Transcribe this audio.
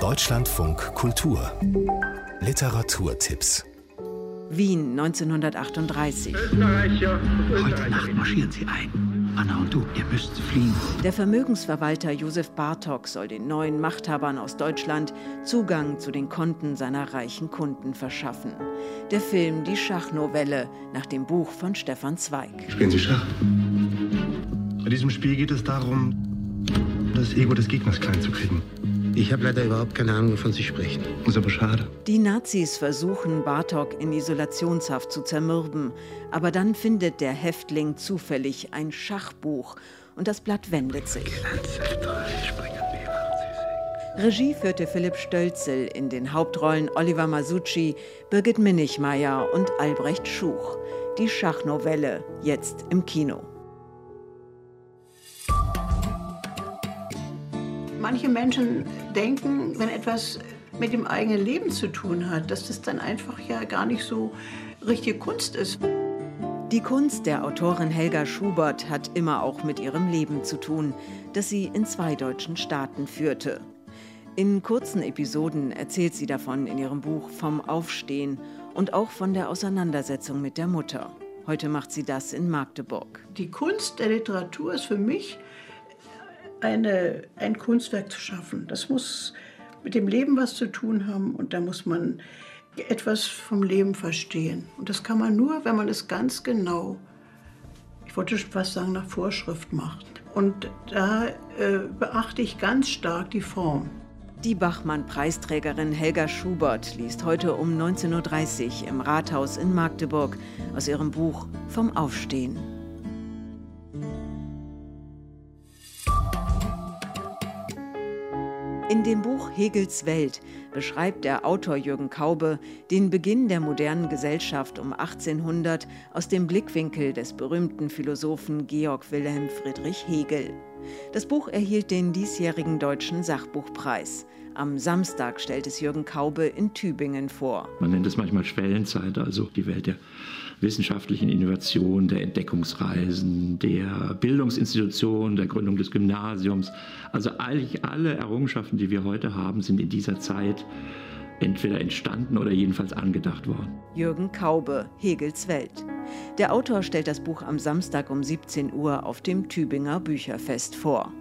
Deutschlandfunk Kultur Literaturtipps Wien 1938. Heute Nacht marschieren sie ein. Anna und du, ihr müsst fliehen. Der Vermögensverwalter Josef Bartok soll den neuen Machthabern aus Deutschland Zugang zu den Konten seiner reichen Kunden verschaffen. Der Film Die Schachnovelle nach dem Buch von Stefan Zweig. Spielen Sie Schach? Bei diesem Spiel geht es darum, das Ego des Gegners klein zu kriegen. Ich habe leider überhaupt keine Ahnung, wovon Sie sprechen. Ist aber schade. Die Nazis versuchen, Bartok in Isolationshaft zu zermürben. Aber dann findet der Häftling zufällig ein Schachbuch und das Blatt wendet sich. Regie führte Philipp Stölzel in den Hauptrollen Oliver Masucci, Birgit Minichmeier und Albrecht Schuch. Die Schachnovelle, jetzt im Kino. Manche Menschen denken, wenn etwas mit dem eigenen Leben zu tun hat, dass das dann einfach ja gar nicht so richtige Kunst ist. Die Kunst der Autorin Helga Schubert hat immer auch mit ihrem Leben zu tun, das sie in zwei deutschen Staaten führte. In kurzen Episoden erzählt sie davon in ihrem Buch vom Aufstehen und auch von der Auseinandersetzung mit der Mutter. Heute macht sie das in Magdeburg. Die Kunst der Literatur ist für mich eine, ein Kunstwerk zu schaffen. Das muss mit dem Leben was zu tun haben und da muss man etwas vom Leben verstehen. Und das kann man nur, wenn man es ganz genau, ich wollte schon fast sagen, nach Vorschrift macht. Und da äh, beachte ich ganz stark die Form. Die Bachmann-Preisträgerin Helga Schubert liest heute um 19.30 Uhr im Rathaus in Magdeburg aus ihrem Buch Vom Aufstehen. In dem Buch Hegels Welt beschreibt der Autor Jürgen Kaube den Beginn der modernen Gesellschaft um 1800 aus dem Blickwinkel des berühmten Philosophen Georg Wilhelm Friedrich Hegel. Das Buch erhielt den diesjährigen Deutschen Sachbuchpreis. Am Samstag stellt es Jürgen Kaube in Tübingen vor. Man nennt es manchmal Schwellenzeit, also die Welt der wissenschaftlichen Innovation, der Entdeckungsreisen, der Bildungsinstitutionen, der Gründung des Gymnasiums. Also eigentlich alle Errungenschaften, die wir heute haben, sind in dieser Zeit entweder entstanden oder jedenfalls angedacht worden. Jürgen Kaube, Hegels Welt. Der Autor stellt das Buch am Samstag um 17 Uhr auf dem Tübinger Bücherfest vor.